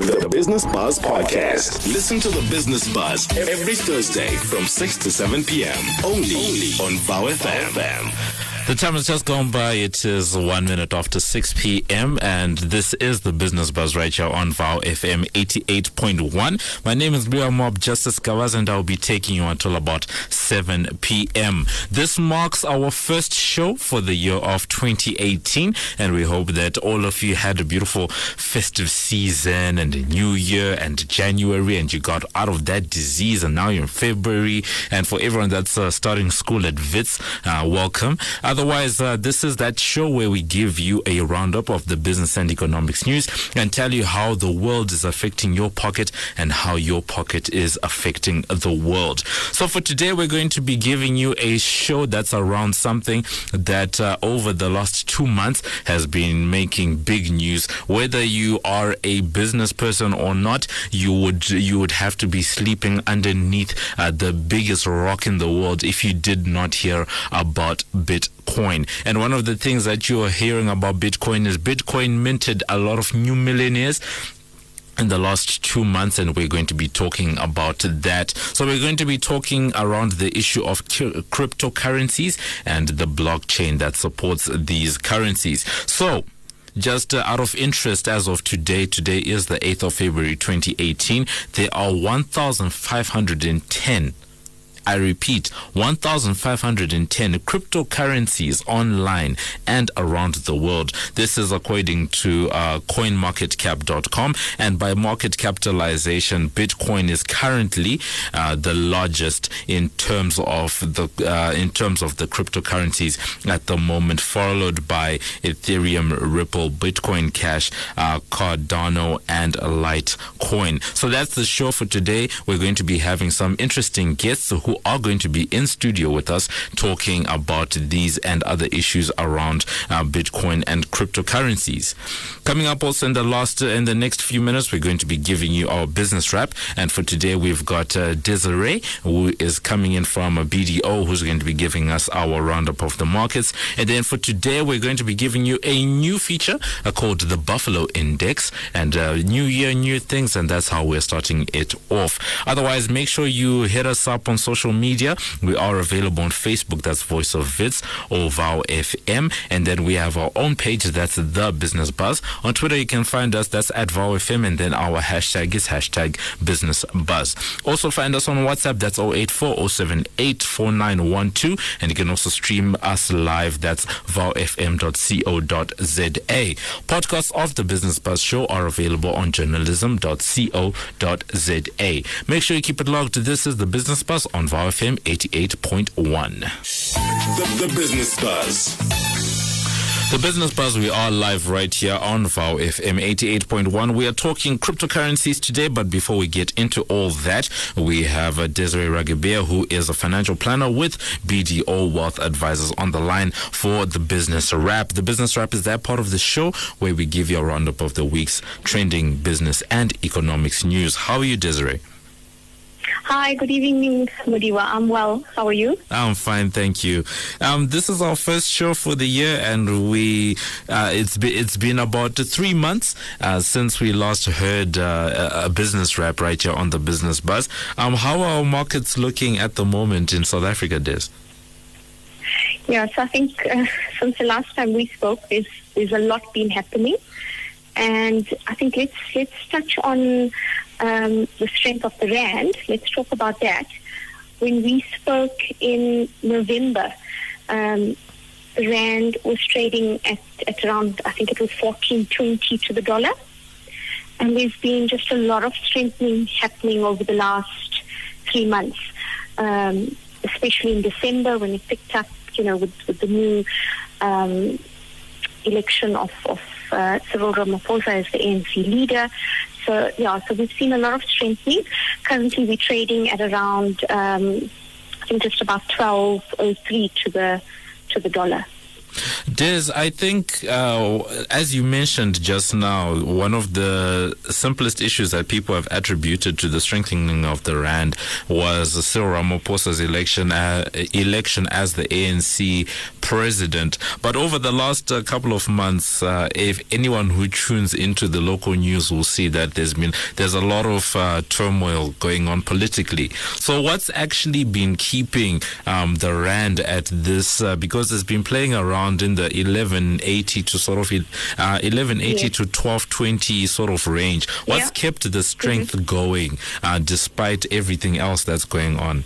The Business Buzz Podcast. Listen to the Business Buzz every Thursday from 6 to 7 p.m. Only, only on Vow FM. The time has just gone by. It is one minute after 6 p.m. and this is the Business Buzz right here on VOW FM 88.1. My name is Bia Mob Justice Kawaz and I'll be taking you until about 7 p.m. This marks our first show for the year of 2018 and we hope that all of you had a beautiful festive season and a new year and January and you got out of that disease and now you're in February. And for everyone that's uh, starting school at WITS, uh, welcome. Other Otherwise, uh, this is that show where we give you a roundup of the business and economics news and tell you how the world is affecting your pocket and how your pocket is affecting the world. So for today, we're going to be giving you a show that's around something that uh, over the last two months has been making big news. Whether you are a business person or not, you would you would have to be sleeping underneath uh, the biggest rock in the world if you did not hear about Bitcoin. Bitcoin. And one of the things that you are hearing about Bitcoin is Bitcoin minted a lot of new millionaires in the last two months, and we're going to be talking about that. So, we're going to be talking around the issue of cryptocurrencies and the blockchain that supports these currencies. So, just uh, out of interest, as of today, today is the 8th of February 2018, there are 1,510 I repeat, 1,510 cryptocurrencies online and around the world. This is according to uh, CoinMarketCap.com, and by market capitalization, Bitcoin is currently uh, the largest in terms of the uh, in terms of the cryptocurrencies at the moment, followed by Ethereum, Ripple, Bitcoin Cash, uh, Cardano, and Litecoin. So that's the show for today. We're going to be having some interesting guests who are going to be in studio with us talking about these and other issues around uh, Bitcoin and cryptocurrencies. Coming up also in the last, uh, in the next few minutes, we're going to be giving you our business wrap. And for today, we've got uh, Desiree, who is coming in from a BDO, who's going to be giving us our roundup of the markets. And then for today, we're going to be giving you a new feature uh, called the Buffalo Index and uh, new year, new things. And that's how we're starting it off. Otherwise, make sure you hit us up on social social media. We are available on Facebook, that's Voice of Wits or VOW FM. And then we have our own page, that's The Business Buzz. On Twitter, you can find us, that's at VOW FM. And then our hashtag is hashtag Business Buzz. Also find us on WhatsApp, that's 084 And you can also stream us live, that's vowfm.co.za. Podcasts of The Business Buzz Show are available on journalism.co.za. Make sure you keep it logged. This is The Business Buzz on VOW FM 88.1. The, the Business Buzz. The Business Buzz, we are live right here on VOW FM 88.1. We are talking cryptocurrencies today, but before we get into all that, we have uh, Desiree Ragibea, who is a financial planner with BDO Wealth Advisors on the line for the Business Wrap. The Business Wrap is that part of the show where we give you a roundup of the week's trending business and economics news. How are you, Desiree? Hi, good evening, Mudiwa. I'm well. How are you? I'm fine, thank you. Um, this is our first show for the year, and we uh, it's been it's been about three months uh, since we last heard uh, a business wrap right here on the Business Buzz. Um, how are our markets looking at the moment in South Africa, Des? Yes, I think uh, since the last time we spoke, there's there's a lot been happening, and I think let's let's touch on um, the strength of the rand. Let's talk about that. When we spoke in November, um, the rand was trading at, at around, I think it was 14.20 to the dollar. And there's been just a lot of strengthening happening over the last three months, um, especially in December when it picked up, you know, with, with the new um, election of, of uh, Cyril Ramaphosa as the ANC leader. So yeah, so we've seen a lot of strengthening. Currently, we're trading at around um, I think just about twelve oh three to the to the dollar. Des, I think, uh, as you mentioned just now, one of the simplest issues that people have attributed to the strengthening of the rand was Cyril Ramaphosa's election, uh, election as the ANC president. But over the last uh, couple of months, uh, if anyone who tunes into the local news will see that there's been there's a lot of uh, turmoil going on politically. So, what's actually been keeping um, the rand at this? Uh, because it's been playing around in the 1180 to sort of uh, 1180 yeah. to 1220 sort of range. What's yeah. kept the strength mm-hmm. going uh, despite everything else that's going on?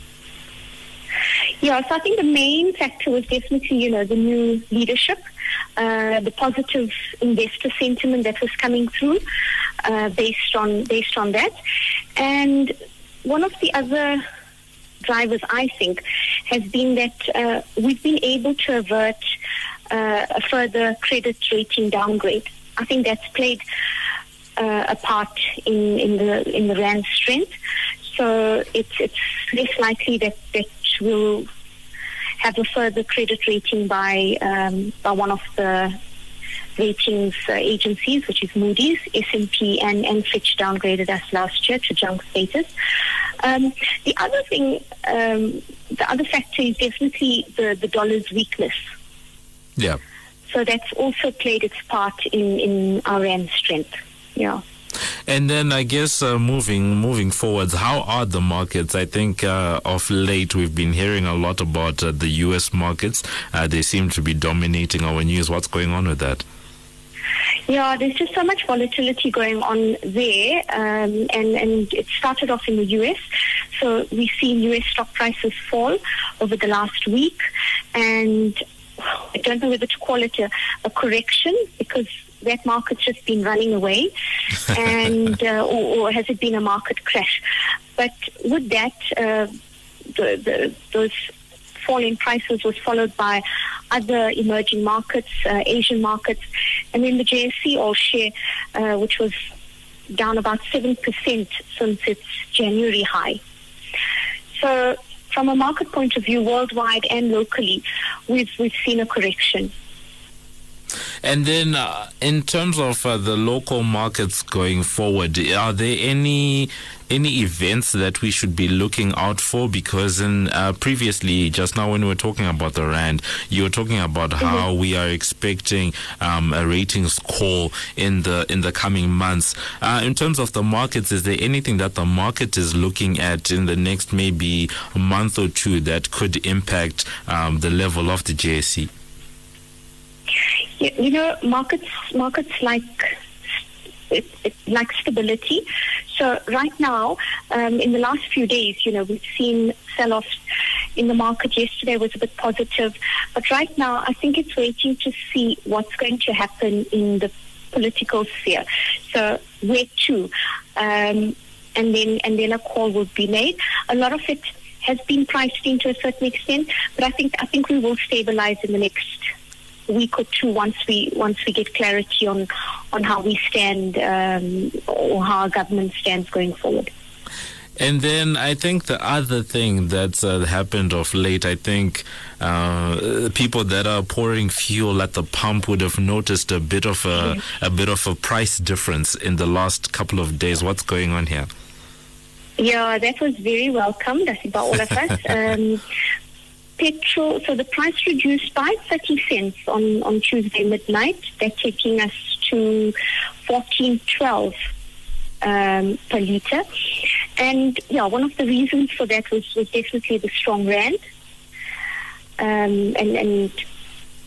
Yeah, so I think the main factor was definitely, you know, the new leadership, uh, the positive investor sentiment that was coming through uh, based on based on that, and one of the other drivers, I think, has been that uh, we've been able to avert a further credit rating downgrade. I think that's played uh, a part in, in the in the rand strength. So it's it's less likely that that will have a further credit rating by um, by one of the ratings uh, agencies, which is Moody's, S&P, and, and Fitch downgraded us last year to junk status. Um, the other thing, um, the other factor is definitely the, the dollar's weakness. Yeah. So that's also played its part in, in our rand strength. Yeah. And then I guess uh, moving moving forwards, how are the markets? I think uh, of late we've been hearing a lot about uh, the U.S. markets. Uh, they seem to be dominating our news. What's going on with that? Yeah, there's just so much volatility going on there, um, and and it started off in the U.S. So we've seen U.S. stock prices fall over the last week, and I don't know whether to call it a, a correction because that market's just been running away, and uh, or, or, has it been a market crash? But with that, uh, the, the, those falling prices was followed by other emerging markets, uh, Asian markets, and then the JSE all share, uh, which was down about seven percent since its January high. So from a market point of view, worldwide and locally, we've, we've seen a correction. And then, uh, in terms of uh, the local markets going forward, are there any any events that we should be looking out for? Because in uh, previously, just now when we were talking about the rand, you were talking about mm-hmm. how we are expecting um, a ratings call in the in the coming months. Uh, in terms of the markets, is there anything that the market is looking at in the next maybe month or two that could impact um, the level of the JSE? You know, markets markets like it, it, like stability. So right now, um, in the last few days, you know, we've seen sell-offs in the market. Yesterday was a bit positive, but right now, I think it's waiting to see what's going to happen in the political sphere. So where to, um, and then and then a call will be made. A lot of it has been priced in to a certain extent, but I think I think we will stabilize in the next week or two once we once we get clarity on on how we stand um, or how our government stands going forward. And then I think the other thing that's uh, happened of late, I think uh, people that are pouring fuel at the pump would have noticed a bit of a, a bit of a price difference in the last couple of days. What's going on here? Yeah, that was very welcomed, I think, by all of us. Um, petrol, so the price reduced by 30 cents on, on Tuesday midnight. They're taking us to 14.12 um, per litre. And yeah, one of the reasons for that was, was definitely the strong rand. Um, and, and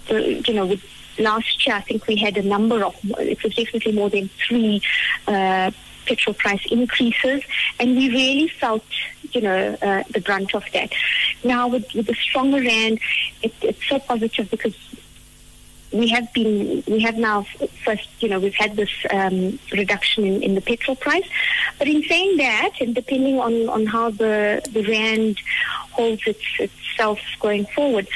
the, you know, with last year, I think we had a number of, it was definitely more than three uh, petrol price increases, and we really felt, you know, uh, the brunt of that. Now, with, with the stronger rand, it, it's so positive because we have been, we have now first, you know, we've had this um, reduction in, in, the petrol price. But in saying that, and depending on, on how the, the rand holds its, itself going forward,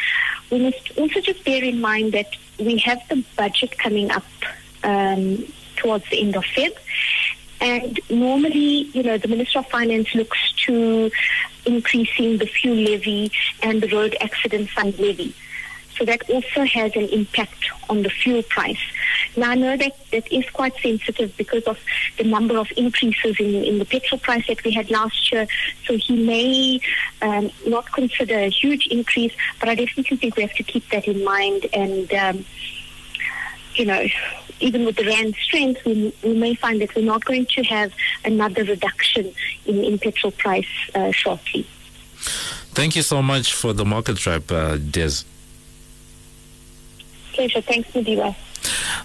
we must also just bear in mind that we have the budget coming up um, towards the end of Feb. And normally, you know, the Minister of Finance looks to increasing the fuel levy and the road accident fund levy. So that also has an impact on the fuel price. Now I know that that is quite sensitive because of the number of increases in, in the petrol price that we had last year. So he may um, not consider a huge increase, but I definitely think we have to keep that in mind and. Um, you know, even with the rand strength, we, we may find that we're not going to have another reduction in, in petrol price uh, shortly. Thank you so much for the market wrap, uh, Des. Pleasure. Thanks, Mudiwa.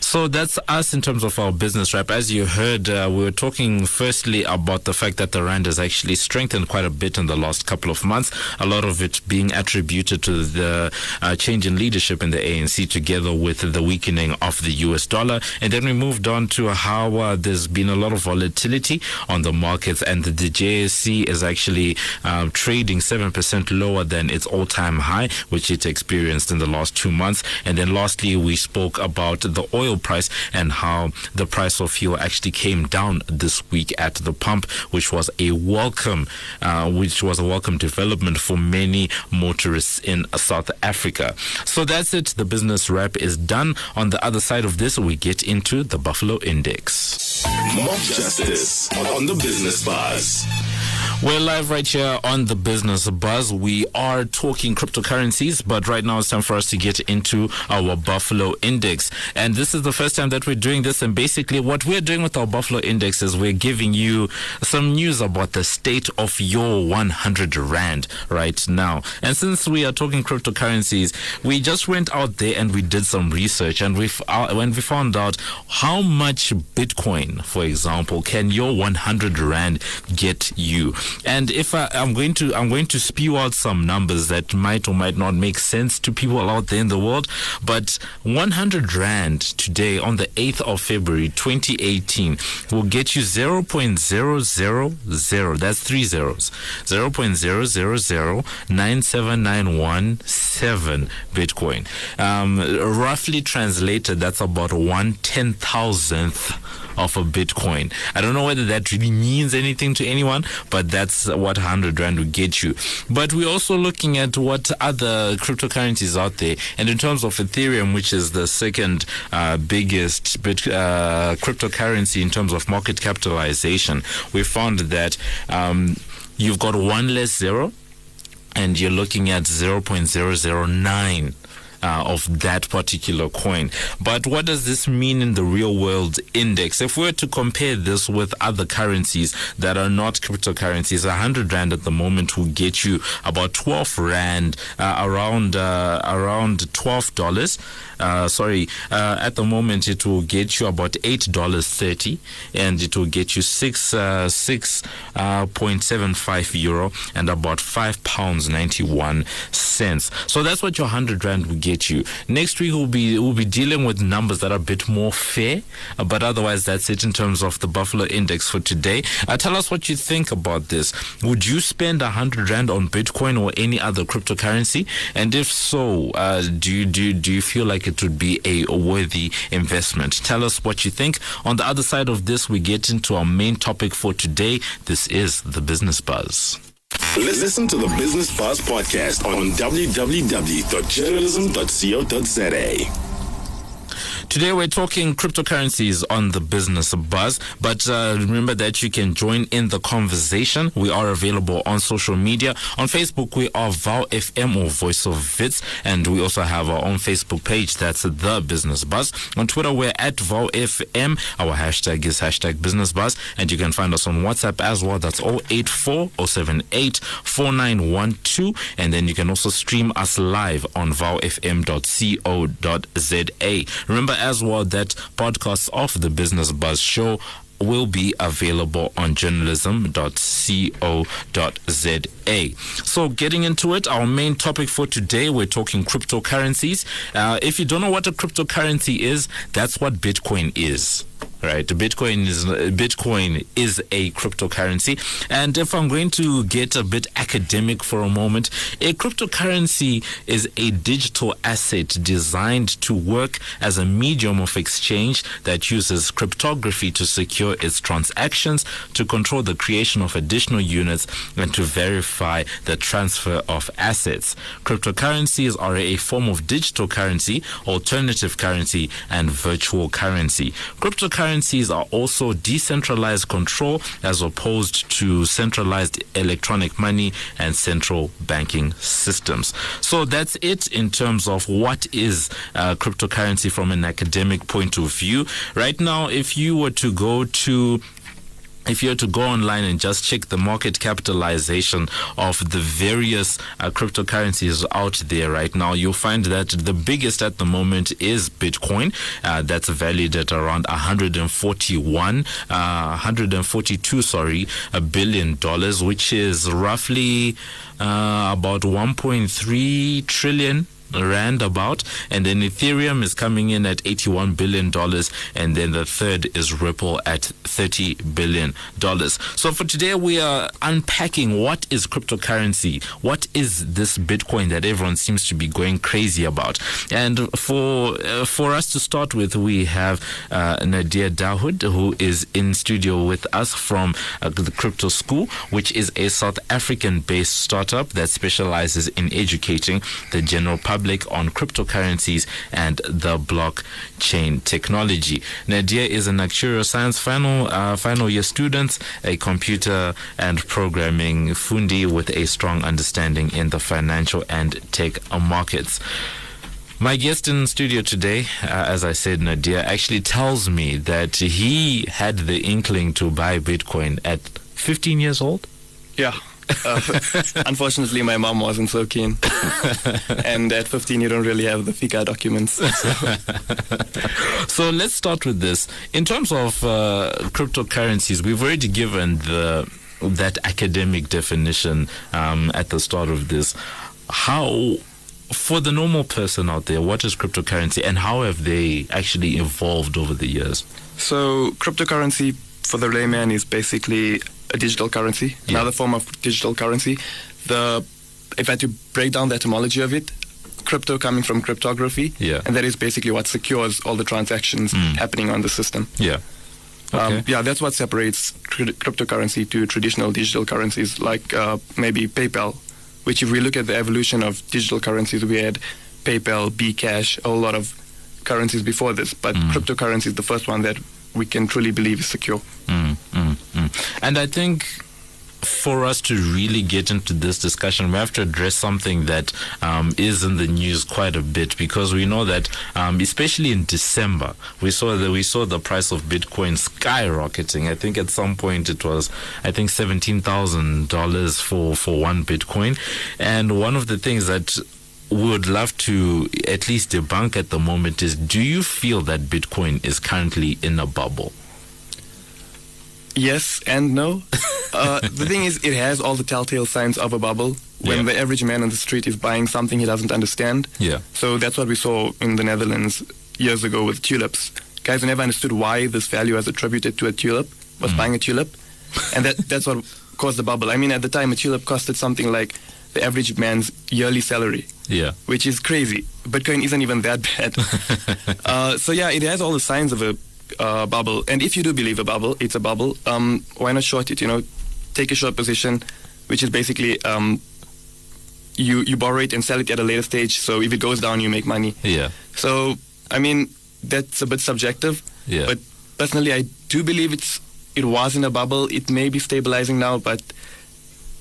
So that's us in terms of our business wrap. As you heard, uh, we were talking firstly about the fact that the rand has actually strengthened quite a bit in the last couple of months. A lot of it being attributed to the uh, change in leadership in the ANC, together with the weakening of the US dollar. And then we moved on to how uh, there's been a lot of volatility on the markets, and the, the JSE is actually um, trading seven percent lower than its all-time high, which it experienced in the last two months. And then lastly, we spoke about the oil price and how the price of fuel actually came down this week at the pump, which was a welcome, uh, which was a welcome development for many motorists in South Africa. So that's it. The business wrap is done. On the other side of this, we get into the Buffalo Index. Mob Justice on the Business Buzz. We're live right here on the Business Buzz. We are talking cryptocurrencies, but right now it's time for us to get into our Buffalo Index. And this is the first time that we're doing this. And basically, what we're doing with our Buffalo Index is we're giving you some news about the state of your 100 Rand right now. And since we are talking cryptocurrencies, we just went out there and we did some research. And we uh, when we found out how much Bitcoin, for example, can your 100 Rand get you. And if I, am going to, I'm going to spew out some numbers that might or might not make sense to people out there in the world. But 100 rand today on the 8th of February 2018 will get you 0.000. That's three zeros. 0.0009791 Bitcoin. Um, roughly translated, that's about one ten thousandth of a Bitcoin. I don't know whether that really means anything to anyone, but that's what 100 Rand would get you. But we're also looking at what other cryptocurrencies out there. And in terms of Ethereum, which is the second uh, biggest bit, uh, cryptocurrency in terms of market capitalization, we found that um, you've got one less zero and you're looking at 0.009 uh, of that particular coin. But what does this mean in the real world index? If we were to compare this with other currencies that are not cryptocurrencies, 100 Rand at the moment will get you about 12 Rand, uh, around, uh, around $12. Uh, sorry, uh, at the moment it will get you about $8.30 and it will get you 6, uh, 6.75 euro and about 5 pounds 91 cents. So that's what your 100 Rand will get you. Next week we'll be we'll be dealing with numbers that are a bit more fair, but otherwise that's it in terms of the Buffalo Index for today. Uh, tell us what you think about this. Would you spend a hundred rand on Bitcoin or any other cryptocurrency? And if so, uh, do you do do you feel like it would be a worthy investment? Tell us what you think. On the other side of this, we get into our main topic for today. This is the Business Buzz. Listen to the Business Buzz podcast on www.journalism.co.za. Today we're talking cryptocurrencies on the Business Buzz, but uh, remember that you can join in the conversation. We are available on social media. On Facebook, we are Vow FM or Voice of Wits, and we also have our own Facebook page. That's the Business Buzz. On Twitter, we're at Vow FM. Our hashtag is hashtag Business Buzz, and you can find us on WhatsApp as well. That's 084 078 4912, and then you can also stream us live on vowfm.co.za. Remember as well that podcasts of the Business Buzz show will be available on journalism.co.za. So, getting into it, our main topic for today, we're talking cryptocurrencies. Uh, if you don't know what a cryptocurrency is, that's what Bitcoin is right? Bitcoin is Bitcoin is a cryptocurrency, and if I'm going to get a bit academic for a moment, a cryptocurrency is a digital asset designed to work as a medium of exchange that uses cryptography to secure its transactions, to control the creation of additional units, and to verify the transfer of assets. Cryptocurrencies are a form of digital currency, alternative currency, and virtual currency. Cryptocurrencies are also decentralized control as opposed to centralized electronic money and central banking systems. So that's it in terms of what is uh, cryptocurrency from an academic point of view. Right now, if you were to go to if you were to go online and just check the market capitalization of the various uh, cryptocurrencies out there right now, you'll find that the biggest at the moment is Bitcoin. Uh, that's valued at around 141, uh, 142, sorry, a billion dollars, which is roughly uh, about 1.3 trillion rand about and then ethereum is coming in at 81 billion dollars and then the third is ripple at 30 billion dollars. So for today we are unpacking what is cryptocurrency what is this bitcoin that everyone seems to be going crazy about. And for uh, for us to start with we have uh, nadia dahoud who is in studio with us from uh, the crypto school which is a south african based startup that specializes in educating the general public public on cryptocurrencies and the blockchain technology. Nadia is an actuarial science final uh, final year student, a computer and programming fundi with a strong understanding in the financial and tech markets. My guest in studio today, uh, as I said, Nadia, actually tells me that he had the inkling to buy Bitcoin at 15 years old. Yeah. Uh, unfortunately, my mom wasn't so keen. and at 15, you don't really have the FICA documents. So, so let's start with this. In terms of uh, cryptocurrencies, we've already given the that academic definition um, at the start of this. How for the normal person out there, what is cryptocurrency and how have they actually evolved over the years? So, cryptocurrency for the layman is basically a digital currency, yeah. another form of digital currency. The if I had to break down the etymology of it, crypto coming from cryptography, yeah. and that is basically what secures all the transactions mm. happening on the system. Yeah. Um, okay. Um, yeah, that's what separates cryptocurrency to traditional digital currencies, like uh, maybe PayPal, which if we look at the evolution of digital currencies, we had PayPal, Bcash, a whole lot of currencies before this, but mm. cryptocurrency is the first one that we can truly believe is secure. Mm. And I think for us to really get into this discussion, we have to address something that um, is in the news quite a bit because we know that, um, especially in December, we saw that we saw the price of Bitcoin skyrocketing. I think at some point it was, I think, seventeen thousand dollars for for one Bitcoin, and one of the things that we would love to at least debunk at the moment is do you feel that Bitcoin is currently in a bubble? Yes and no. uh, the thing is, it has all the telltale signs of a bubble when yeah. the average man on the street is buying something he doesn't understand. Yeah. So that's what we saw in the Netherlands years ago with tulips. Guys never understood why this value was attributed to a tulip, was mm. buying a tulip. And that, that's what caused the bubble. I mean, at the time, a tulip costed something like the average man's yearly salary. Yeah. Which is crazy. Bitcoin isn't even that bad. uh, so yeah, it has all the signs of a uh, bubble. And if you do believe a bubble, it's a bubble. Um, why not short it? You know, take a short position, which is basically um, you you borrow it and sell it at a later stage. So if it goes down, you make money. Yeah. So I mean, that's a bit subjective. Yeah. But personally, I do believe it's it was in a bubble. It may be stabilizing now, but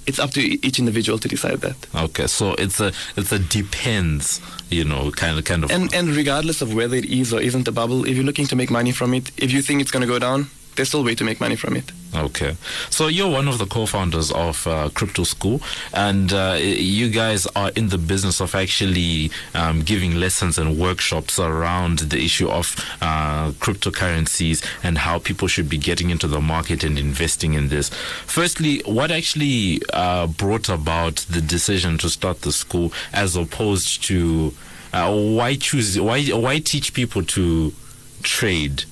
it's up to each individual to decide that. Okay, so it's a it's a depends, you know, kind of kind of. And and regardless of whether it is or isn't a bubble, if you're looking to make money from it, if you think it's going to go down, there's still a way to make money from it. Okay. So you're one of the co-founders of uh, Crypto School, and uh, you guys are in the business of actually um, giving lessons and workshops around the issue of uh, cryptocurrencies and how people should be getting into the market and investing in this. Firstly, what actually uh, brought about the decision to start the school as opposed to uh, why choose why why teach people to trade?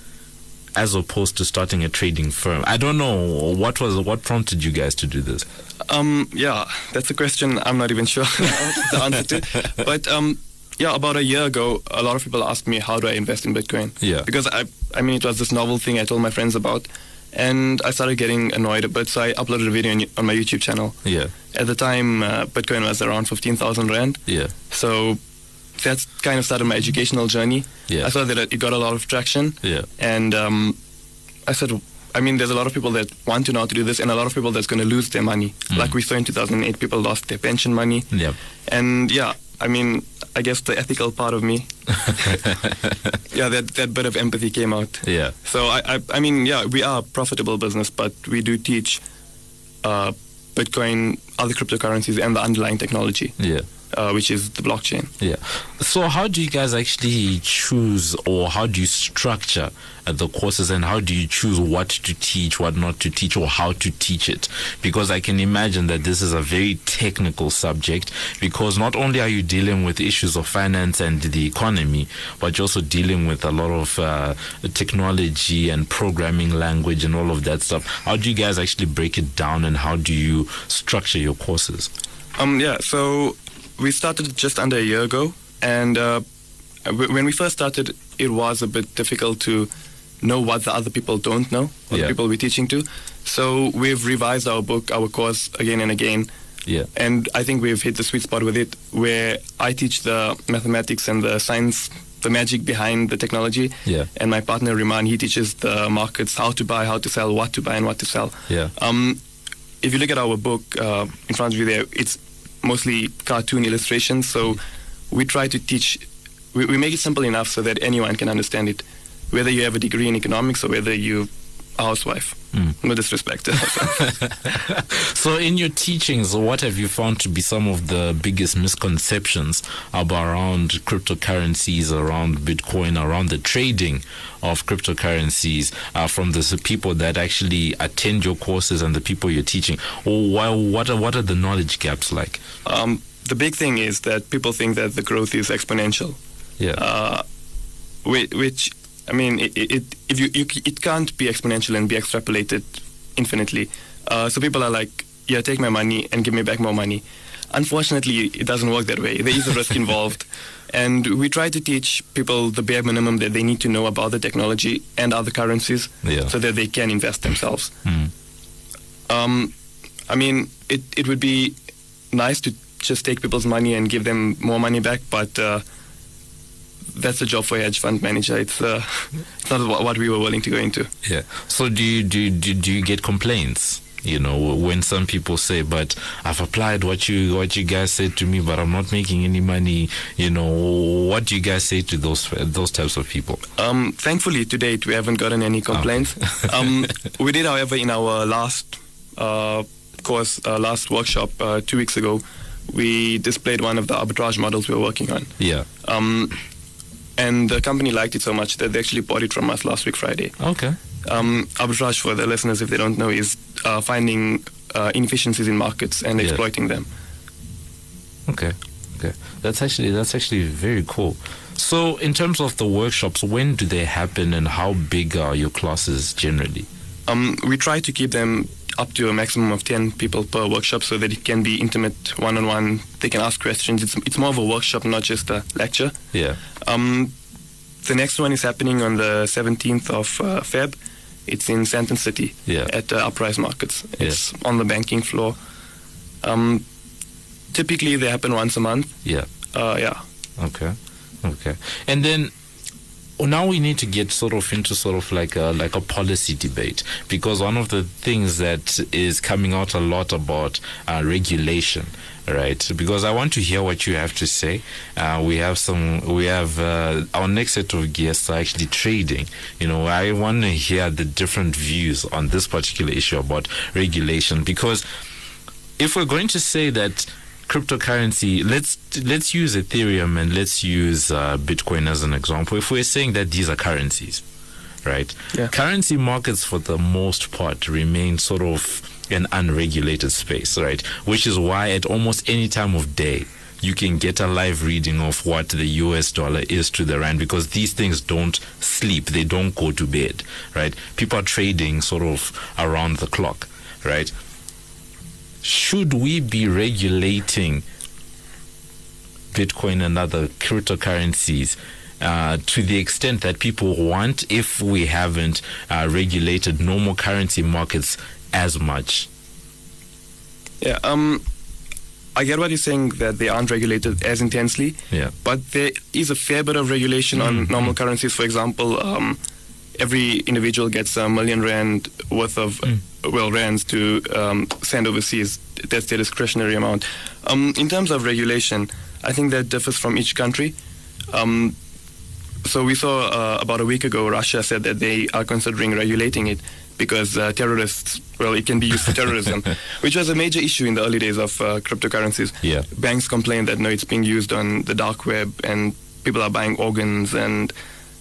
As opposed to starting a trading firm? I don't know what was what prompted you guys to do this. Um, yeah, that's a question I'm not even sure the answer to. But um, yeah, about a year ago, a lot of people asked me how do I invest in Bitcoin. Yeah. Because I, I mean, it was this novel thing I told my friends about, and I started getting annoyed a bit. So I uploaded a video on, on my YouTube channel. Yeah, At the time, uh, Bitcoin was around fifteen thousand rand. yeah, So that's kind of started my educational journey. Yeah. I saw that it got a lot of traction. yeah, And um, I said, I mean, there's a lot of people that want to know how to do this, and a lot of people that's going to lose their money. Like we saw in 2008, people lost their pension money. yeah. And yeah, I mean, I guess the ethical part of me, yeah, that, that bit of empathy came out. Yeah. So I, I, I mean, yeah, we are a profitable business, but we do teach uh, Bitcoin, other cryptocurrencies, and the underlying technology, Yeah. Uh, which is the blockchain. Yeah. So, how do you guys actually choose, or how do you structure uh, the courses, and how do you choose what to teach, what not to teach, or how to teach it? Because I can imagine that this is a very technical subject. Because not only are you dealing with issues of finance and the economy, but you're also dealing with a lot of uh, technology and programming language and all of that stuff. How do you guys actually break it down, and how do you structure your courses? Um, yeah, so we started just under a year ago, and uh, when we first started, it was a bit difficult to know what the other people don't know, what Yeah. the people we're teaching to. So we've revised our book, our course again and again, Yeah. and I think we've hit the sweet spot with it, where I teach the mathematics and the science, the magic behind the technology, Yeah. and my partner Riman, he teaches the markets, how to buy, how to sell, what to buy, and what to sell. Yeah. Um, if you look at our book uh, in front of you there, it's mostly cartoon illustrations. So we try to teach, we, we make it simple enough so that anyone can understand it, whether you have a degree in economics or whether you're housewife. No disrespect. So, in your teachings, what have you found to be some of the biggest misconceptions about around cryptocurrencies, around Bitcoin, around the trading of cryptocurrencies uh, from the people that actually attend your courses and the people you're teaching? Or why, what are what are the knowledge gaps like? um, the big thing is that people think that the growth is exponential. Yeah, uh, whi- which I mean, it, it, if you, you it can't be exponential and be extrapolated infinitely. Uh, so people are like, yeah, take my money and give me back more money. Unfortunately, it doesn't work that way. There is a risk involved, and we try to teach people the bare minimum that they need to know about the technology and other currencies, Yeah. so that they can invest themselves. Mm. Um, I mean, it it would be nice to just take people's money and give them more money back, but uh, that's a job for a hedge fund manager. It's uh, it's not what, what we were willing to go into. yeah. So, do you do, you- do do you get complaints? You know, when some people say, "But I've applied what you what you guys said to me, but I'm not making any money." You know, what do you guys say to those those types of people? Um, thankfully, to date, we haven't gotten any complaints. um, we did, however, in our last uh, course, uh, last workshop uh, two weeks ago, we displayed one of the arbitrage models we were working on. Yeah. Um, and the company liked it so much that they actually bought it from us last week, Friday. Okay. Um, arbitrage, for the listeners, if they don't know, is uh, finding uh, inefficiencies in markets and Yeah. exploiting them. Okay. Okay. That's actually that's actually very cool. So, in terms of the workshops, when do they happen, and how big are your classes generally? Um, we try to keep them up to a maximum of 10 people per workshop so that it can be intimate, one-on-one. They can ask questions. It's, it's more of a workshop, not just a lecture. Yeah. Um, the next one is happening on the 17th of uh, Feb. It's in Sandton City Yeah. at uh, Uprise Markets. Yeah. It's on the banking floor. Um, typically, they happen once a month. Yeah. Uh, yeah. Okay. Okay. And then now we need to get sort of into sort of like a like a policy debate because one of the things that is coming out a lot about uh, regulation right? Because i want to hear what you have to say. Uh, we have some we have uh, our next set of guests are actually trading. You know i want to hear the different views on this particular issue about regulation because if we're going to say that cryptocurrency let's let's use ethereum and let's use uh, bitcoin as an example if we're saying that these are currencies right Yeah. currency markets for the most part remain sort of an unregulated space right which is why at almost any time of day you can get a live reading of what the US dollar is to the rand because these things don't sleep, they don't go to bed, right? People are trading sort of around the clock, right? Should we be regulating Bitcoin and other cryptocurrencies uh, to the extent that people want if we haven't uh, regulated normal currency markets as much. Yeah, um, I get what you're saying that they aren't regulated as intensely. Yeah. But there is a fair bit of regulation on Mhm. normal currencies. For example, um, every individual gets a million rand worth of, Mm. Well, rands to um, send overseas. That's their discretionary amount. Um, in terms of regulation, I think that differs from each country. Um, so we saw uh, about a week ago, Russia said that they are considering regulating it because uh, terrorists, well, it can be used for terrorism, which was a major issue in the early days of uh, cryptocurrencies. Yeah. Banks complained that no, it's being used on the dark web and people are buying organs and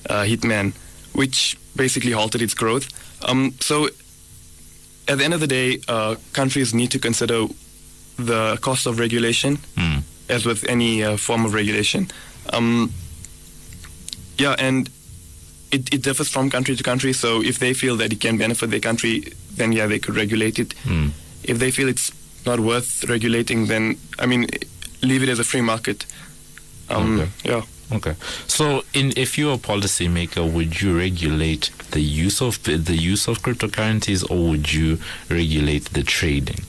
uh, hitmen, which basically halted its growth. Um, so at the end of the day, uh, countries need to consider the cost of regulation Mm. as with any uh, form of regulation. Um, yeah, and it, it differs from country to country. So if they feel that it can benefit their country, then yeah, they could regulate it. Mm. If they feel it's not worth regulating, then I mean, leave it as a free market. Um, Okay. Yeah. Okay. So, in if you're a policymaker, would you regulate the use of the use of cryptocurrencies, or would you regulate the trading?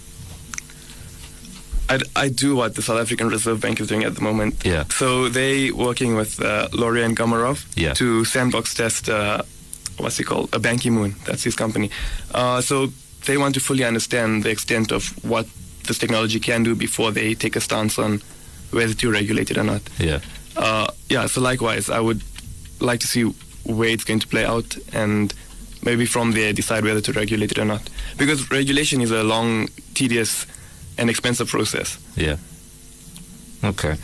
I, I do what the South African Reserve Bank is doing at the moment. Yeah. So they working with uh, Loria and Gamarov Yeah. to sandbox test uh, what's it called? A Ban Ki-moon. That's his company. Uh, so they want to fully understand the extent of what this technology can do before they take a stance on whether to regulate it or not. Yeah. Uh, yeah. So likewise, I would like to see where it's going to play out and maybe from there decide whether to regulate it or not. Because regulation is a long, tedious, and expensive process. Yeah. Okay.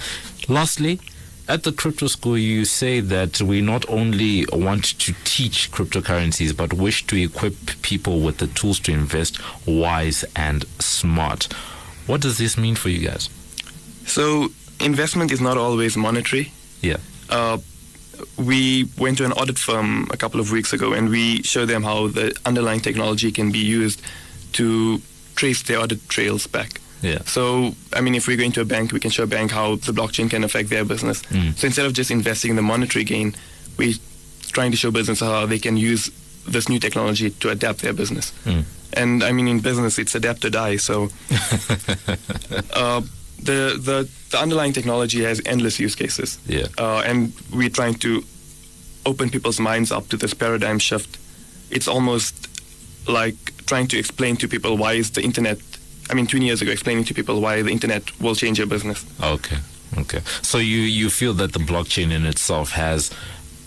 Lastly, at the crypto school, you say that we not only want to teach cryptocurrencies, but wish to equip people with the tools to invest wise and smart. What does this mean for you guys? So investment is not always monetary. Yeah. Uh, we went to an audit firm a couple of weeks ago and we showed them how the underlying technology can be used to trace their audit trails back. Yeah. So, I mean, if we go into a bank, we can show a bank how the blockchain can affect their business. Mm. So instead of just investing in the monetary gain, we're trying to show business how they can use this new technology to adapt their business. Mm. And I mean, in business, it's adapt or die. So uh, the, the the underlying technology has endless use cases. Yeah. Uh, and we're trying to open people's minds up to this paradigm shift. It's almost like trying to explain to people why is the internet. I mean, 20 years ago, explaining to people why the internet will change your business. Okay. Okay. So you you feel that the blockchain in itself has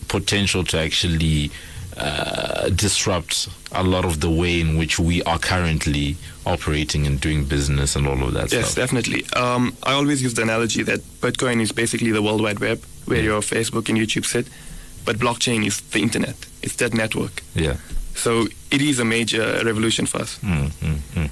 potential to actually uh, disrupt a lot of the way in which we are currently operating and doing business and all of that Yes, stuff. definitely. Um, I always use the analogy that Bitcoin is basically the World Wide Web, where Yeah. your Facebook and YouTube sit, but blockchain is the internet. It's that network. Yeah. So it is a major revolution for us. Mm, mm, mm.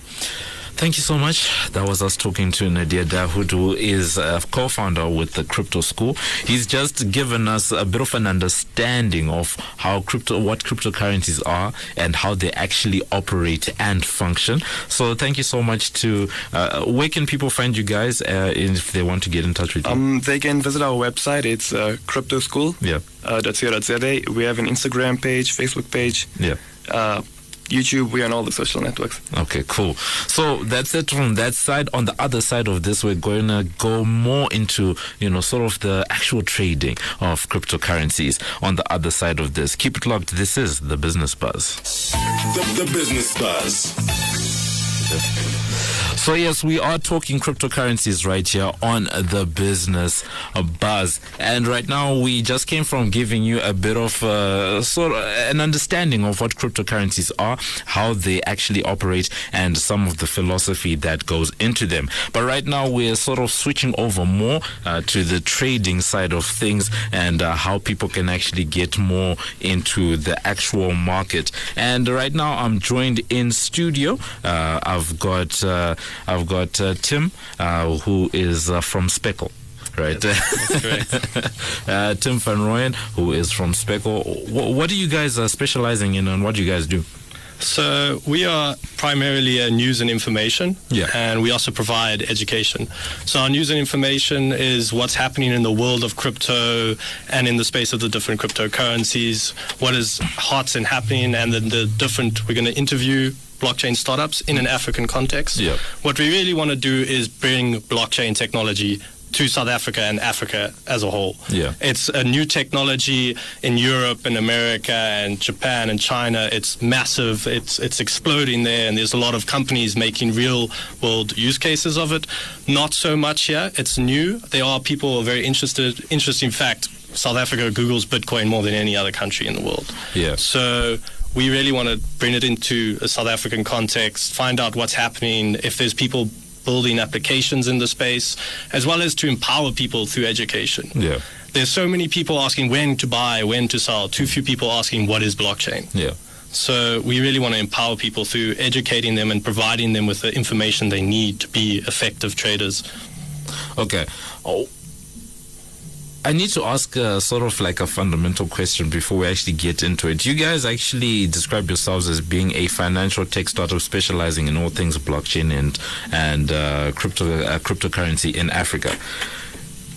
Thank you so much. That was us talking to Nadia Dahoud, who is a co-founder with the Crypto School. He's just given us a bit of an understanding of how crypto, what cryptocurrencies are, and how they actually operate and function. So, thank you so much. To uh, where can people find you guys uh, if they want to get in touch with you? Um, they can visit our website. It's uh, cryptoschool. yeah, uh, .co.za. We have an Instagram page, Facebook page, yeah. uh, YouTube. We're on all the social networks. Okay, cool. So that's it from that side. On the other side of this, we're going to go more into, you know, sort of the actual trading of cryptocurrencies on the other side of this. Keep it locked. This is the Business Buzz. The, the Business Buzz. So yes, we are talking cryptocurrencies right here on the business buzz, and right now we just came from giving you a bit of uh, sort of an understanding of what cryptocurrencies are, how they actually operate, and some of the philosophy that goes into them. But right now we're sort of switching over more uh, to the trading side of things and uh, how people can actually get more into the actual market. And right now I'm joined in studio. Uh, I've got uh, I've got uh, Tim, uh, who is uh, from Speckle. right? Uh, Tim Van Rooyen, who is from Speckle. What, what are you guys uh, specializing in, and what do you guys do? So we are primarily a news and information, Yeah. and we also provide education. So our news and information is what's happening in the world of crypto and in the space of the different cryptocurrencies, what is hot and happening, and then the different. We're going to interview blockchain startups in an African context. Yeah. What we really want to do is bring blockchain technology to South Africa and Africa as a whole. Yeah. It's a new technology in Europe and America and Japan and China. It's massive. It's it's exploding there, and there's a lot of companies making real world use cases of it. Not so much here. It's new. There are people who are very interested. Interesting fact: South Africa Google's Bitcoin more than any other country in the world. Yeah. So we really want to bring it into a South African context, find out what's happening, if there's people building applications in the space, as well as to empower people through education. Yeah. There's so many people asking when to buy, when to sell, too few people asking what is blockchain. Yeah. So we really want to empower people through educating them and providing them with the information they need to be effective traders. Okay. Oh, I need to ask a, sort of like a fundamental question before we actually get into it. You guys actually describe yourselves as being a financial tech startup specializing in all things blockchain and and uh, crypto uh, cryptocurrency in Africa.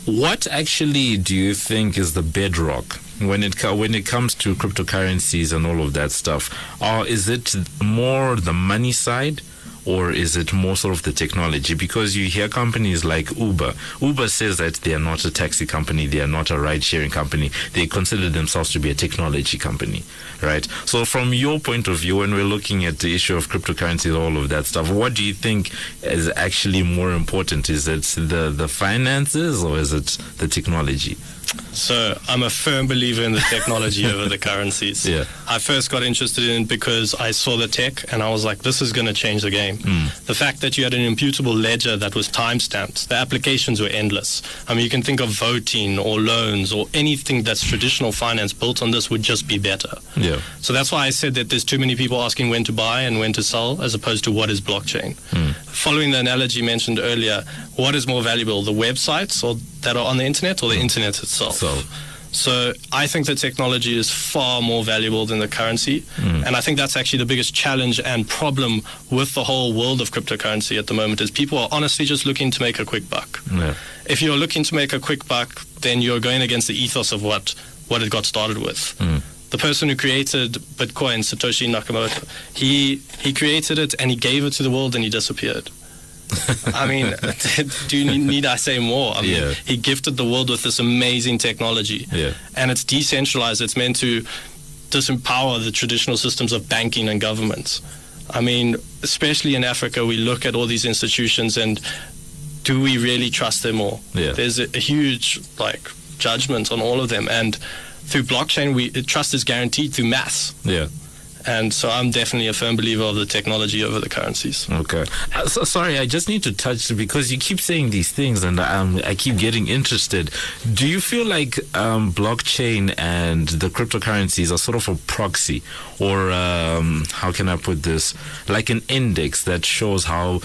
What actually do you think is the bedrock when it when it comes to cryptocurrencies and all of that stuff? Or is it more the money side? Or is it more sort of the technology? Because you hear companies like Uber. Uber says that they are not a taxi company, they are not a ride sharing company. They consider themselves to be a technology company, right? So, from your point of view, when we're looking at the issue of cryptocurrencies, all of that stuff, what do you think is actually more important? Is it the, the finances or is it the technology? So I'm a firm believer in the technology over the currencies. Yeah. I first got interested in it because I saw the tech and I was like, this is going to change the game. The fact that you had an immutable ledger that was time stamped, the applications were endless. I mean, you can think of voting or loans or anything that's traditional finance built on this would just be better. Yeah. So that's why I said that there's too many people asking when to buy and when to sell as opposed to what is blockchain. Hmm. Following the analogy mentioned earlier, what is more valuable, the websites or that are on the internet or the hmm. internet itself? So, So I think the technology is far more valuable than the currency. Hmm. And I think that's actually the biggest challenge and problem with the whole world of cryptocurrency at the moment is people are honestly just looking to make a quick buck. yeah. If you're looking to make a quick buck, then you're going against the ethos of what, what it got started with. Hmm. The person who created Bitcoin, Satoshi Nakamoto, he he created it and he gave it to the world and he disappeared. I mean, do you need, need I say more? I mean, Yeah. he gifted the world with this amazing technology, Yeah. and it's decentralized. It's meant to disempower the traditional systems of banking and government. I mean, especially in Africa, we look at all these institutions and do we really trust them all? Yeah. There's a, a huge like judgment on all of them, and through blockchain, we trust is guaranteed through maths. Yeah. And so I'm definitely a firm believer of the technology over the currencies. Okay. Uh, so, sorry, I just need to touch because you keep saying these things and um, I keep getting interested. Do you feel like um, blockchain and the cryptocurrencies are sort of a proxy or um, how can I put this? Like an index that shows how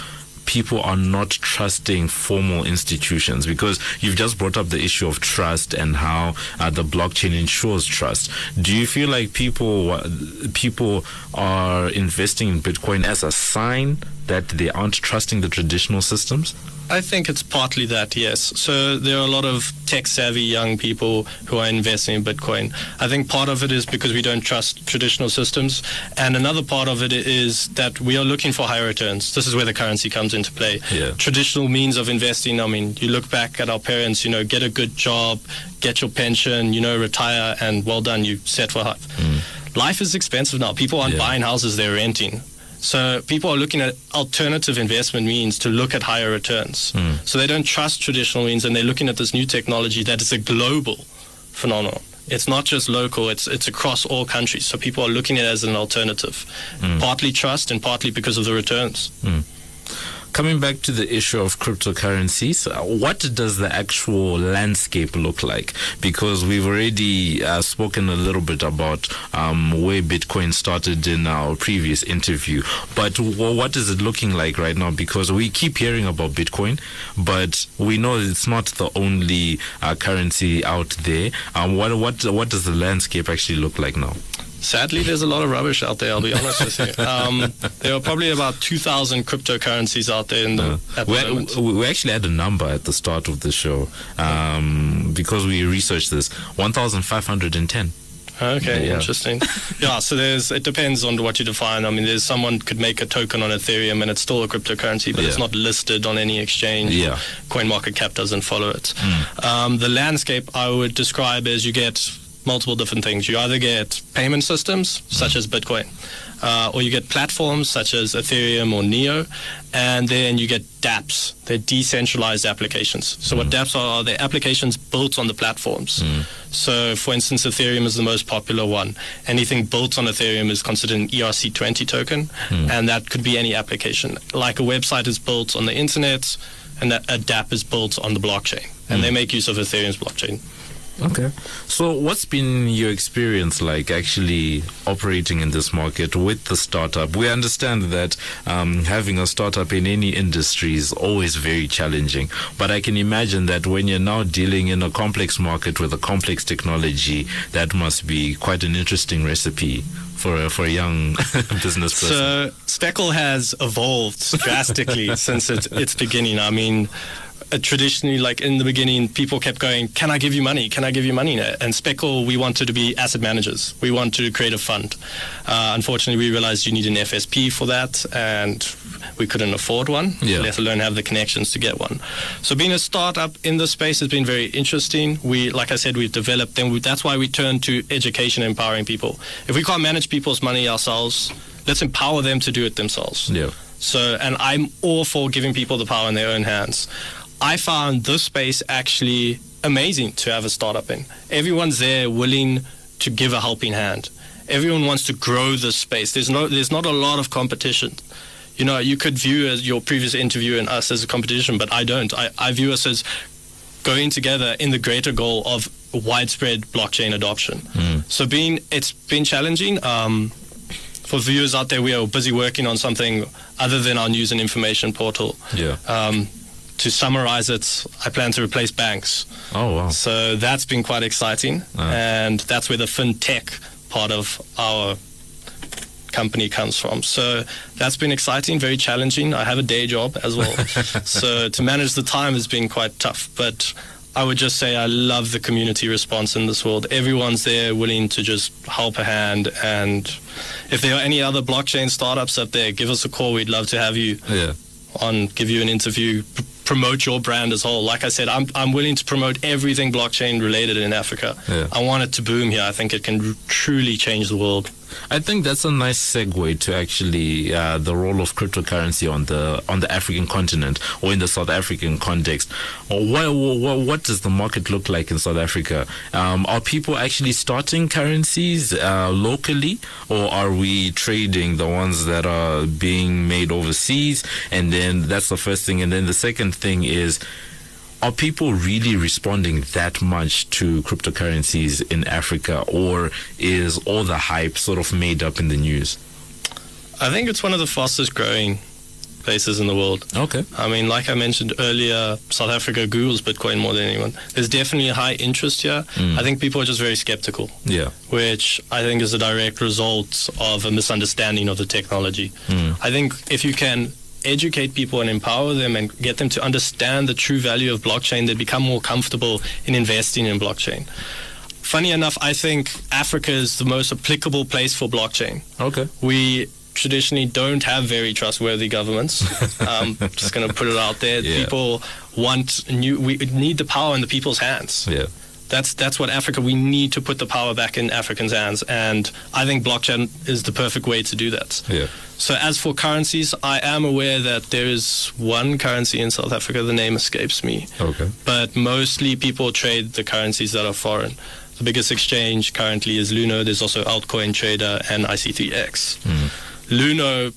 people are not trusting formal institutions because you've just brought up the issue of trust and how uh, the blockchain ensures trust. Do you feel like people uh, people are investing in Bitcoin as a sign that they aren't trusting the traditional systems? I think it's partly that, yes. So there are a lot of tech savvy young people who are investing in Bitcoin. I think part of it is because we don't trust traditional systems. And another part of it is that we are looking for higher returns. This is where the currency comes into play. Yeah. Traditional means of investing, I mean, you look back at our parents, you know, get a good job, get your pension, you know, retire, and well done, you set for life. Mm. Life is expensive now. People aren't Yeah. buying houses, they're renting. So people are looking at alternative investment means to look at higher returns. Mm. So they don't trust traditional means, and they're looking at this new technology that is a global phenomenon. It's not just local; it's it's across all countries. So people are looking at it as an alternative, mm. partly trust and partly because of the returns. Coming back to the issue of cryptocurrencies, uh, what does the actual landscape look like? Because we've already uh, spoken a little bit about um, where Bitcoin started in our previous interview, but what is it looking like right now? Because we keep hearing about Bitcoin, but we know it's not the only uh, currency out there. Um, what what what does the landscape actually look like now? Sadly, there's a lot of rubbish out there. I'll be honest with you. Um, there are probably about 2,000 cryptocurrencies out there in the, at the we, we actually had a number at the start of the show um, because we researched this 1,510. Okay, Yeah. interesting. yeah, so there's it depends on what you define. I mean, there's someone could make a token on Ethereum and it's still a cryptocurrency, but it's not listed on any exchange. Yeah. CoinMarketCap doesn't follow it. Hmm. Um, the landscape I would describe as you get multiple different things. You either get payment systems such as Bitcoin, uh, or you get platforms such as Ethereum or Neo, and then you get dApps. They're decentralized applications. So what hmm. dApps are? They're applications built on the platforms. Hmm. So, for instance, Ethereum is the most popular one. Anything built on Ethereum is considered an ERC20 token, hmm. and that could be any application. Like a website is built on the internet, and a a dApp is built on the blockchain, and they make use of Ethereum's blockchain. Okay. So, what's been your experience like actually operating in this market with the startup? We understand that um, having a startup in any industry is always very challenging. But I can imagine that when you're now dealing in a complex market with a complex technology, that must be quite an interesting recipe for a, for a young business person. So Speckle has evolved drastically since its, its beginning. I mean, traditionally, like in the beginning, people kept going, "Can I give you money? Can I give you money?" And Speckle, we wanted to be asset managers. We wanted to create a fund. Uh, unfortunately, we realized you need an FSP for that, and we couldn't afford one, Yeah. let alone have the connections to get one. So being a startup in this space has been very interesting. We, like I said, we've developed. Then we, that's why we turn to education, empowering people. If we can't manage people's money ourselves, let's empower them to do it themselves. yeah. So, and I'm all for giving people the power in their own hands. I found this space actually amazing to have a startup in. Everyone's there willing to give a helping hand. Everyone wants to grow this space. There's no, there's not a lot of competition. You know, you could view as your previous interview and us as a competition, but I don't. I, I view us as going together in the greater goal of widespread blockchain adoption. So, being it's been challenging. Um, for viewers out there, we are busy working on something other than our news and information portal. Yeah. Um, to summarize it, I plan to replace banks. Oh, wow. So that's been quite exciting. Ah. And that's where the fintech part of our company comes from. So that's been exciting, very challenging. I have a day job as well. so to manage the time has been quite tough. But I would just say I love the community response in this world. Everyone's there willing to just help a hand. And if there are any other blockchain startups up there, give us a call. We'd love to have you Yeah. on, give you an interview, promote your brand as whole. Like I said, I'm I'm willing to promote everything blockchain related in Africa. Yeah. I want it to boom here. I think it can r- truly change the world. I think that's a nice segue to actually uh, the role of cryptocurrency on the on the African continent or in the South African context. What what, what does the market look like in South Africa? Um, are people actually starting currencies uh, locally, or are we trading the ones that are being made overseas? And then that's the first thing. And then the second thing is are people really responding that much to cryptocurrencies in Africa, or is all the hype sort of made up in the news? I think it's one of the fastest growing places in the world. Okay. I mean, like I mentioned earlier, South Africa Google's Bitcoin more than anyone. There's definitely a high interest here. Mm. I think people are just very skeptical. Yeah. which I think is a direct result of a misunderstanding of the technology. Mm. I think if you can educate people and empower them and get them to understand the true value of blockchain, they become more comfortable in investing in blockchain. Funny enough, I think Africa is the most applicable place for blockchain. Okay. We traditionally don't have very trustworthy governments. um, just going to put it out there. Yeah. People want new. We need the power in the people's hands Yeah. That's that's what Africa. We need to put the power back in Africans' hands, and I think blockchain is the perfect way to do that. Yeah. So as for currencies, I am aware that there is one currency in South Africa. The name escapes me, Okay. but mostly people trade the currencies that are foreign. The biggest exchange currently is Luno. There's also Altcoin Trader and ICE3X. Luno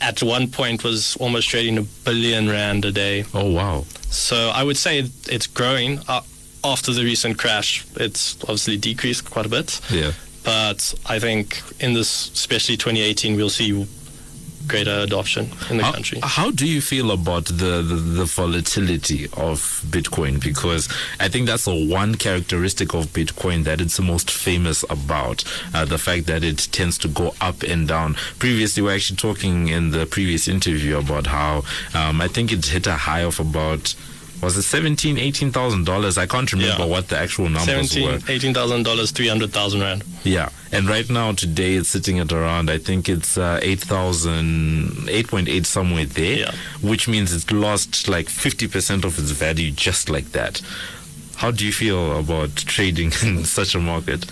at one point was almost trading a billion rand a day. Oh wow! So I would say it's growing. Uh, after the recent crash, it's obviously decreased quite a bit. Yeah. But I think in this, especially 2018, we'll see greater adoption in the how, country. How do you feel about the, the, the, volatility of Bitcoin? Because I think that's the one characteristic of Bitcoin that it's the most famous about. Uh, the fact that it tends to go up and down. Previously, we were actually talking in the previous interview about how um, I think it hit a high of about was it seventeen, eighteen thousand dollars? I can't remember yeah. what the actual numbers 17, were. Eighteen thousand dollars, three hundred thousand rand. Yeah, and right now today it's sitting at around I think it's uh, 8,000, 8.8 somewhere there, yeah. which means it's lost like fifty percent of its value just like that. How do you feel about trading in such a market?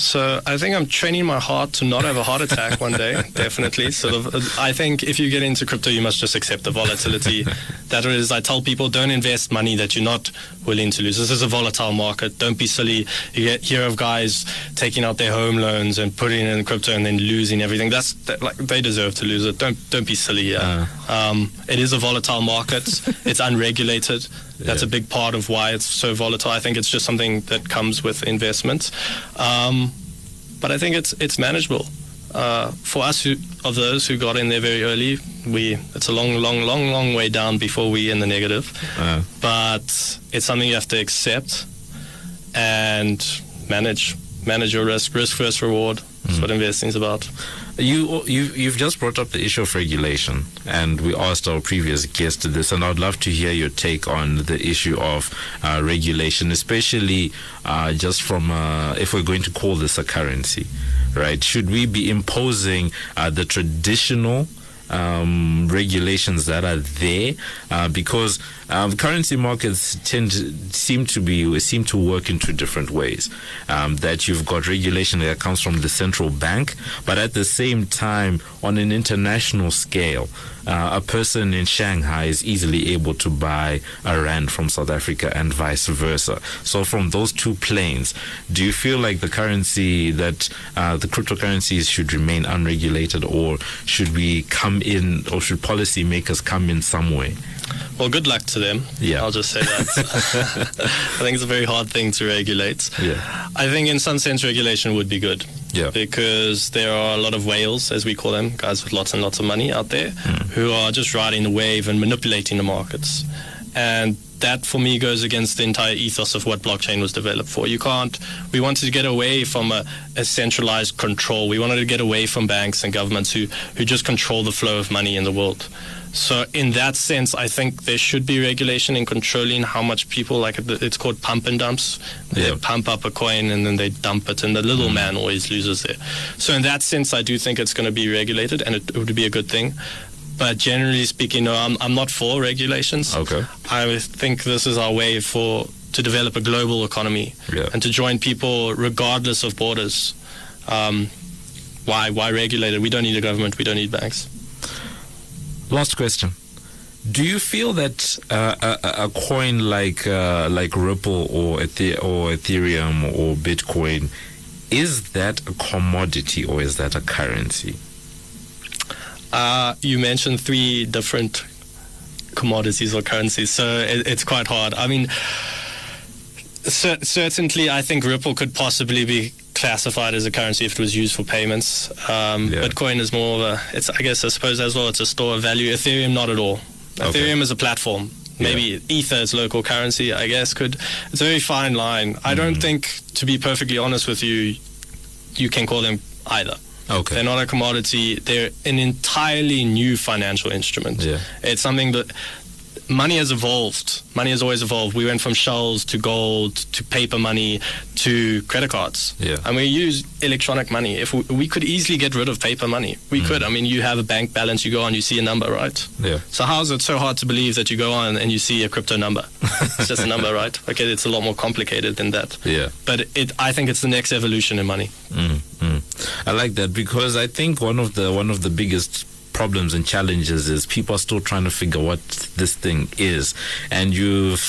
So I think I'm training my heart to not have a heart attack one day. definitely. Sort of. Uh, I think if you get into crypto, you must just accept the volatility. that is, I tell people, don't invest money that you're not willing to lose. This is a volatile market. Don't be silly. You get hear of guys taking out their home loans and putting in crypto and then losing everything. That's that, like they deserve to lose it. Don't don't be silly. Yeah. Uh, um, it is a volatile market. it's unregulated. That's yeah. a big part of why it's so volatile. I think it's just something that comes with investments. Um, but I think it's it's manageable. Uh, for us who, of those who got in there very early, we it's a long, long, long, long way down before we in the negative. Uh. But it's something you have to accept and manage manage your risk. Risk first, reward. That's mm. what investing is about. You, you, you've just brought up the issue of regulation, and we asked our previous guest this, and I'd love to hear your take on the issue of uh, regulation, especially uh, just from, uh, if we're going to call this a currency, right? Should we be imposing uh, the traditional um, regulations that are there uh, because um, currency markets tend to, seem to be seem to work in two different ways. Um, that you've got regulation that comes from the central bank, but at the same time, on an international scale, uh, a person in Shanghai is easily able to buy a rand from South Africa and vice versa. So, from those two planes, do you feel like the currency that uh, the cryptocurrencies should remain unregulated, or should we come in, or should policymakers come in some way? Well, good luck to them. Yeah. I'll just say that. I think it's a very hard thing to regulate. Yeah. I think in some sense regulation would be good. Yeah. Because there are a lot of whales, as we call them, guys with lots and lots of money out there, mm. who are just riding the wave and manipulating the markets. And that for me goes against the entire ethos of what blockchain was developed for. You can't, we wanted to get away from a, a, centralized control. We wanted to get away from banks and governments who, who just control the flow of money in the world. So in that sense, I think there should be regulation in controlling how much people like it's called pump and dumps. They pump up a coin and then they dump it, and the little mm. man always loses there. So in that sense, I do think it's going to be regulated, and it, it would be a good thing. But generally speaking, no, I'm, I'm not for regulations. Okay. I think this is our way for to develop a global economy yeah. and to join people regardless of borders. Um, why why regulate it? We don't need a government. We don't need banks. Last question. Do you feel that uh, a, a, coin like uh, like Ripple or Ether- or Ethereum or Bitcoin is that a commodity or is that a currency? Uh, you mentioned three different commodities or currencies, so it, it's quite hard. I mean, cer- certainly, I think Ripple could possibly be classified as a currency if it was used for payments. Um, yeah. Bitcoin is more of a, it's I guess I suppose as well it's a store of value. Ethereum not at all. Okay. Ethereum is a platform. Maybe yeah. Ether is local currency. I guess could. It's a very fine line. I don't mm. think, to be perfectly honest with you, you can call them either. Okay. They're not a commodity. They're an entirely new financial instrument. Yeah. It's something that money has evolved. Money has always evolved. We went from shells to gold to paper money to credit cards. Yeah. And we use electronic money. If we, we could easily get rid of paper money, we mm. could. I mean, you have a bank balance, you go on, you see a number, right? Yeah. So how is it so hard to believe that you go on and you see a crypto number? it's just a number, right? Okay, it's a lot more complicated than that. Yeah. But it, I think it's the next evolution in money. Mm. I like that because I think one of the one of the biggest problems and challenges is people are still trying to figure what this thing is. And you've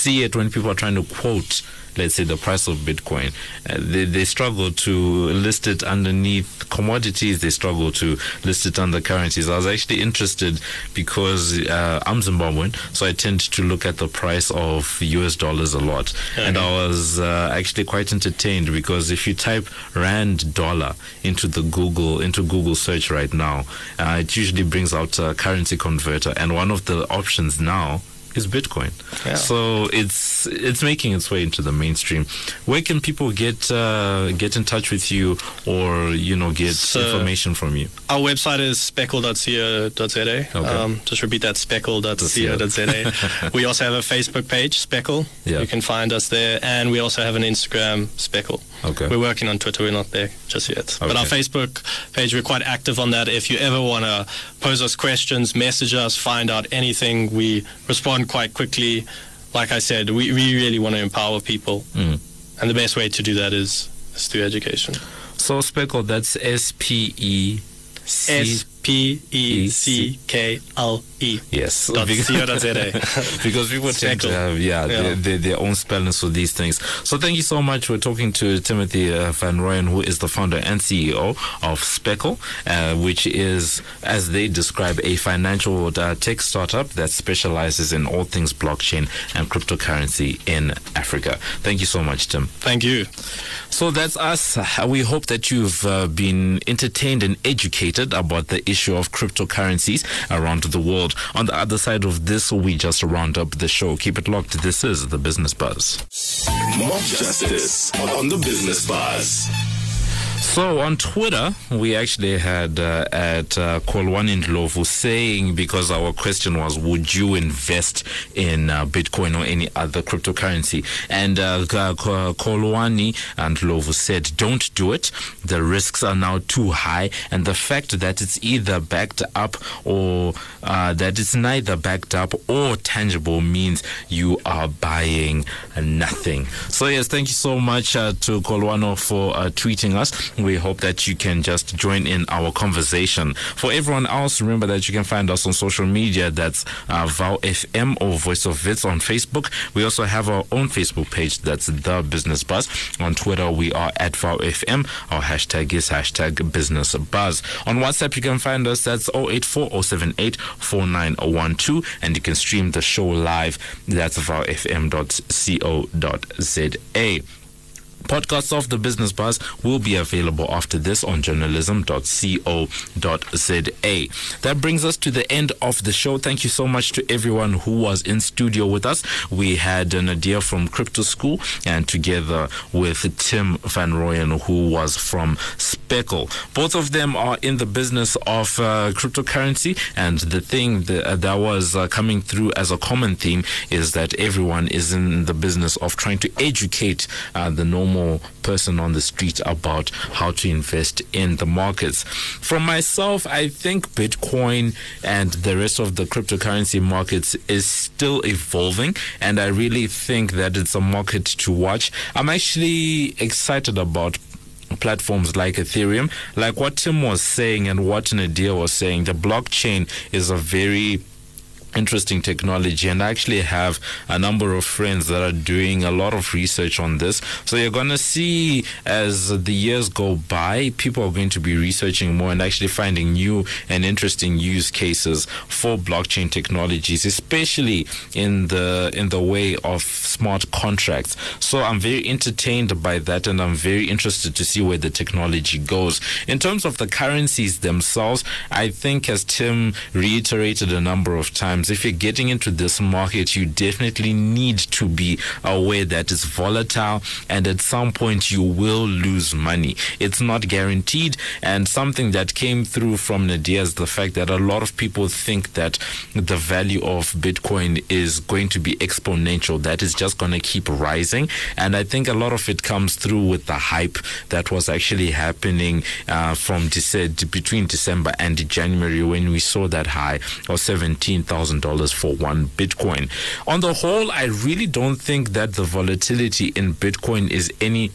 see it when people are trying to quote let's say the price of Bitcoin. Uh, they, they struggle to list it underneath commodities. They struggle to list it under currencies. I was actually interested because uh, I'm Zimbabwean, so I tend to look at the price of US dollars a lot. Okay. And I was uh, actually quite entertained because if you type Rand dollar into the Google into Google search right now, uh, it usually brings out a currency converter, and one of the options now is Bitcoin. Yeah. So it's it's making its way into the mainstream. Where can people get uh, get in touch with you or you know get so information from you? Our website is speckle.co.za. Okay. Um, just repeat that speckle.co.za. we also have a Facebook page, Speckle. Yeah. You can find us there, and we also have an Instagram, Speckle. Okay. We're working on Twitter. We're not there just yet. Okay. But our Facebook page, we're quite active on that. If you ever want to pose us questions, message us, find out anything, we respond quite quickly. Like I said, we, we really want to empower people. Mm. And the best way to do that is, is through education. So, Speckle, that's S P E S P E C K L E. Yes. because, because people tend to have yeah, yeah. Their, their, their, own spellings for these things. So thank you so much. We're talking to Timothy uh, Van Rooyen, who is the founder and CEO of Speckle, uh, which is, as they describe, a financial uh, tech startup that specializes in all things blockchain and cryptocurrency in Africa. Thank you so much, Tim. Thank you. So that's us. We hope that you've uh, been entertained and educated about the issue of cryptocurrencies around the world. On the other side of this, we just round up the show. Keep it locked. This is the Business Buzz. Mob Justice on the Business Buzz. So on Twitter, we actually had uh, at uh, Kolwani Ndlovu saying, because our question was, would you invest in uh, Bitcoin or any other cryptocurrency? And uh, Kolwani Ndlovu said, don't do it. The risks are now too high. And the fact that it's either backed up or uh, that it's neither backed up or tangible means you are buying nothing. So yes, thank you so much uh, to Kolwano for uh, tweeting us. We hope that you can just join in our conversation. For everyone else, remember that you can find us on social media. That's uh, Vow FM or Voice of Wits on Facebook. We also have our own Facebook page. That's The Business Buzz. On Twitter, we are at Vow FM. Our hashtag is hashtag Business Buzz. On WhatsApp, you can find us. That's 084078 4912. And you can stream the show live. That's vowfm.co.za. Podcasts of the Business Buzz will be available after this on journalism.co.za. That brings us to the end of the show. Thank you so much to everyone who was in studio with us. We had Nadia from Crypto School and together with Tim Van Rooyen, who was from Speckle. Both of them are in the business of uh, cryptocurrency, and the thing that, uh, that was uh, coming through as a common theme is that everyone is in the business of trying to educate uh, the normal normal person on the street about how to invest in the markets. From myself, I think Bitcoin and the rest of the cryptocurrency markets is still evolving, and I really think that it's a market to watch. I'm actually excited about platforms like Ethereum. Like what Tim was saying and what Nadia was saying, the blockchain is a very interesting technology and I actually have a number of friends that are doing a lot of research on this. So you're going to see as the years go by people are going to be researching more and actually finding new and interesting use cases for blockchain technologies especially in the in the way of smart contracts. So I'm very entertained by that and I'm very interested to see where the technology goes. In terms of the currencies themselves I think as Tim reiterated a number of times if you're getting into this market, you definitely need to be aware that it's volatile and at some point you will lose money. It's not guaranteed. And something that came through from Nadia is the fact that a lot of people think that the value of Bitcoin is going to be exponential, that is just going to keep rising. And I think a lot of it comes through with the hype that was actually happening uh, from December, between December and January when we saw that high of 17,000 $1,000 for one Bitcoin. On the whole, I really don't think that the volatility in Bitcoin is any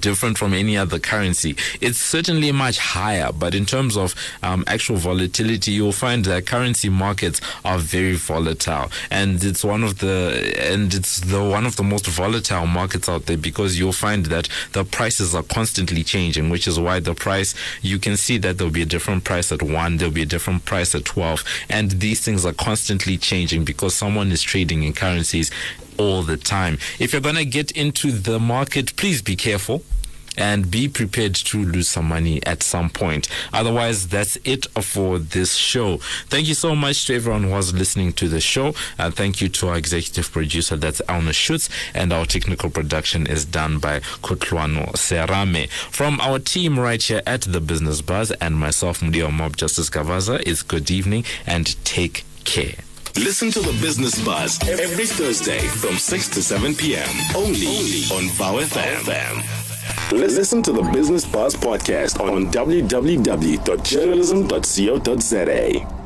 different from any other currency. It's certainly much higher, but in terms of um, actual volatility, you'll find that currency markets are very volatile, and it's one of the and it's the one of the most volatile markets out there because you'll find that the prices are constantly changing, which is why the price you can see that there'll be a different price at one, there'll be a different price at twelve, and these things are constantly changing because someone is trading in currencies all the time. If you're going to get into the market, please be careful and be prepared to lose some money at some point. Otherwise, that's it for this show. Thank you so much to everyone who was listening to the show. And thank you to our executive producer, that's Alna Schutz, and our technical production is done by Kutlwano Serame. From our team right here at the Business Buzz and myself, Mudiwa Mob Justice Kavaza, is good evening and take care. Listen to the Business Buzz every Thursday from 6 to 7 p.m. Only, only on Vow FM. Listen to the Business Buzz podcast on www.journalism.co.za.